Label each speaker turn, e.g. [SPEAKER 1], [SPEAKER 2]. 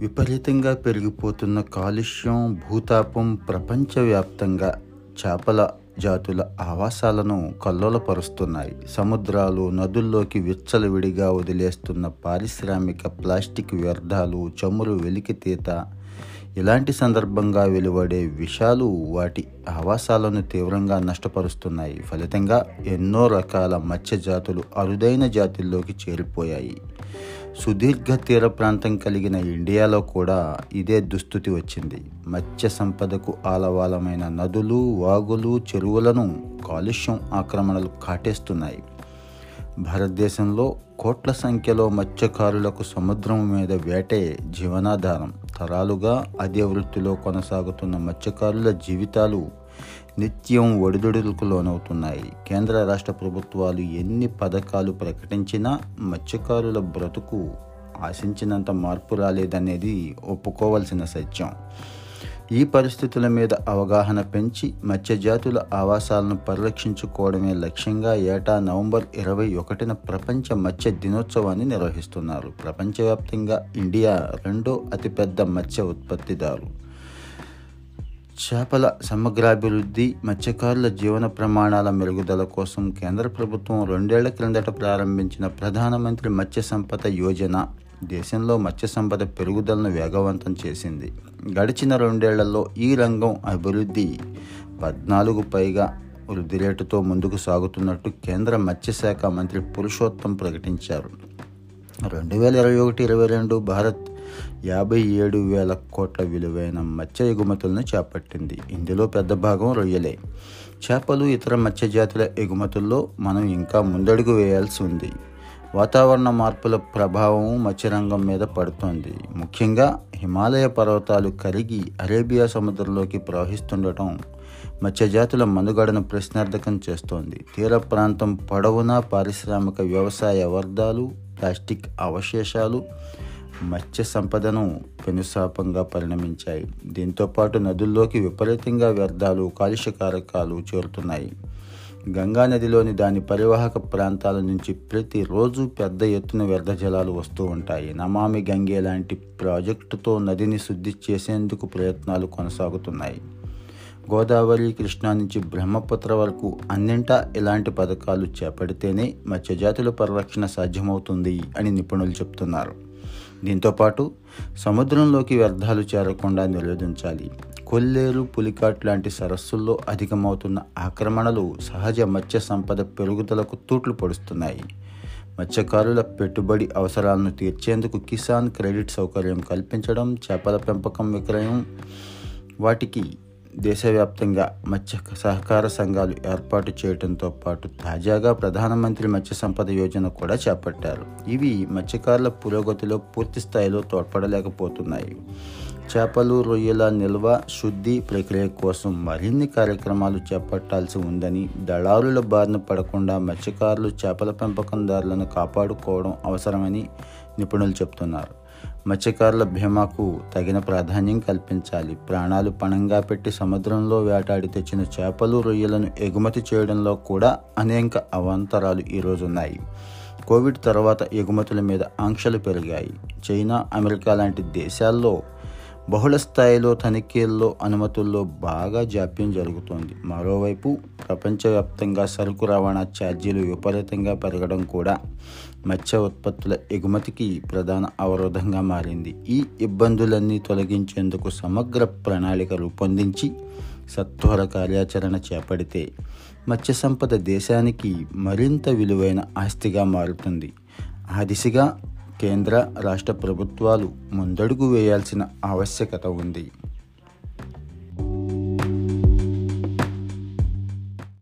[SPEAKER 1] విపరీతంగా పెరిగిపోతున్న కాలుష్యం భూతాపం ప్రపంచవ్యాప్తంగా చేపల జాతుల ఆవాసాలను కల్లోలపరుస్తున్నాయి. సముద్రాలు నదుల్లోకి విచ్చలవిడిగా వదిలేస్తున్న పారిశ్రామిక ప్లాస్టిక్ వ్యర్థాలు చమురు వెలికితీత ఇలాంటి సందర్భంగా వెలువడే విషాలు వాటి ఆవాసాలను తీవ్రంగా నష్టపరుస్తున్నాయి. ఫలితంగా ఎన్నో రకాల మత్స్య జాతులు అరుదైన జాతుల్లోకి చేరిపోయాయి. సుదీర్ఘ తీర ప్రాంతం కలిగిన ఇండియాలో కూడా ఇదే దుస్థితి వచ్చింది. మత్స్య సంపదకు ఆలవాలమైన నదులు వాగులు చెరువులను కాలుష్యం ఆక్రమణలు కాటేస్తున్నాయి. భారతదేశంలో కోట్ల సంఖ్యలో మత్స్యకారులకు సముద్రం మీద వేటే జీవనాధారం. తరాలుగా అదే వృత్తిలో కొనసాగుతున్న మత్స్యకారుల జీవితాలు నిత్యం ఒడిదుడులకు లోనవుతున్నాయి. కేంద్ర రాష్ట్ర ప్రభుత్వాలు ఎన్ని పథకాలు ప్రకటించినా మత్స్యకారుల బ్రతుకు ఆశించినంత మార్పు రాలేదనేది ఒప్పుకోవలసిన సత్యం. ఈ పరిస్థితుల మీద అవగాహన పెంచి మత్స్యజాతుల ఆవాసాలను పరిరక్షించుకోవడమే లక్ష్యంగా ఏటా నవంబర్ ఇరవై ఒకటిన ప్రపంచ మత్స్య దినోత్సవాన్ని నిర్వహిస్తున్నారు. ప్రపంచవ్యాప్తంగా ఇండియా రెండో అతిపెద్ద మత్స్య ఉత్పత్తిదారు. చేపల సమగ్రాభివృద్ధి మత్స్యకారుల జీవన ప్రమాణాల మెరుగుదల కోసం కేంద్ర ప్రభుత్వం రెండేళ్ళ క్రిందట ప్రారంభించిన ప్రధానమంత్రి మత్స్య సంపద యోజన దేశంలో మత్స్య సంపద పెరుగుదలను వేగవంతం చేసింది. గడిచిన రెండేళ్ళలో ఈ రంగం అభివృద్ధి పద్నాలుగు పైగా వృద్ధి రేటుతో ముందుకు సాగుతున్నట్టు కేంద్ర మత్స్యశాఖ మంత్రి పురుషోత్తం ప్రకటించారు. రెండు వేల ఇరవై ఒకటి ఇరవై రెండు భారత్ యాభై ఏడు వేల కోట్ల విలువైన మత్స్య ఎగుమతులను చేపట్టింది. ఇందులో పెద్ద భాగం రొయ్యలే. చేపలు ఇతర మత్స్య జాతుల ఎగుమతుల్లో మనం ఇంకా ముందడుగు వేయాల్సి ఉంది. వాతావరణ మార్పుల ప్రభావం మత్స్యరంగం మీద పడుతోంది. ముఖ్యంగా హిమాలయ పర్వతాలు కరిగి అరేబియా సముద్రంలోకి ప్రవహిస్తుండటం మత్స్యజాతుల మనుగడను ప్రశ్నార్థకం చేస్తోంది. తీర ప్రాంతం పొడవునా పారిశ్రామిక వ్యవసాయ వర్ధాలు ప్లాస్టిక్ అవశేషాలు మత్స్య సంపదను పెనుశాపంగా పరిణమించాయి. దీంతోపాటు నదుల్లోకి విపరీతంగా వ్యర్థాలు కాలుష్య కారకాలు చేరుతున్నాయి. గంగా నదిలోని దాని పరివాహక ప్రాంతాల నుంచి ప్రతిరోజు పెద్ద ఎత్తున వ్యర్థ జలాలు వస్తూ ఉంటాయి. నమామి గంగే లాంటి ప్రాజెక్టుతో నదిని శుద్ధి చేసేందుకు ప్రయత్నాలు కొనసాగుతున్నాయి. గోదావరి కృష్ణా నుంచి బ్రహ్మపుత్ర వరకు అన్నింటా ఇలాంటి పథకాలు చేపడితేనే మత్స్యజాతుల పరిరక్షణ సాధ్యమవుతుంది అని నిపుణులు చెప్తున్నారు. దీంతోపాటు సముద్రంలోకి వ్యర్థాలు చేరకుండా నిరోధించాలి. కొల్లేరు పులికాట్ లాంటి సరస్సుల్లో అధికమవుతున్న ఆక్రమణలు సహజ మత్స్య సంపద పెరుగుదలకు తూట్లు పొడుస్తున్నాయి. మత్స్యకారుల పెట్టుబడి అవసరాలను తీర్చేందుకు కిసాన్ క్రెడిట్ సౌకర్యం కల్పించడం చేపల పెంపకం విక్రయం వాటికి దేశవ్యాప్తంగా మత్స్య సహకార సంఘాలు ఏర్పాటు చేయడంతో పాటు తాజాగా ప్రధానమంత్రి మత్స్య సంపద యోజన కూడా చేపట్టారు. ఇవి మత్స్యకారుల పురోగతిలో పూర్తి స్థాయిలో తోడ్పడలేకపోతున్నాయి. చేపలు రొయ్యల నిల్వ శుద్ధి ప్రక్రియ కోసం మరిన్ని కార్యక్రమాలు చేపట్టాల్సి ఉందని దళారుల బారిన పడకుండా మత్స్యకారులు చేపల పెంపకందారులను కాపాడుకోవడం అవసరమని నిపుణులు చెప్తున్నారు మత్స్యకారుల బీమాకు తగిన ప్రాధాన్యం కల్పించాలి. ప్రాణాలు పణంగా పెట్టి సముద్రంలో వేటాడి తెచ్చిన చేపలు రొయ్యలను ఎగుమతి చేయడంలో కూడా అనేక అవాంతరాలు ఈరోజున్నాయి కోవిడ్ తర్వాత ఎగుమతుల మీద ఆంక్షలు పెరిగాయి. చైనా అమెరికా లాంటి దేశాల్లో బహుళ స్థాయిలో తనిఖీల్లో అనుమతుల్లో బాగా జాప్యం జరుగుతోంది. మరోవైపు ప్రపంచవ్యాప్తంగా సరుకు రవాణా ఛార్జీలు విపరీతంగా పెరగడం కూడా మత్స్య ఉత్పత్తుల ఎగుమతికి ప్రధాన అవరోధంగా మారింది. ఈ ఇబ్బందులన్నీ తొలగించేందుకు సమగ్ర ప్రణాళిక రూపొందించి సత్వర కార్యాచరణ చేపడితే మత్స్య సంపద దేశానికి మరింత విలువైన ఆస్తిగా మారుతుంది. ఆ దిశగా కేంద్ర రాష్ట్ర ప్రభుత్వాలు ముందడుగు వేయాల్సిన ఆవశ్యకత ఉంది.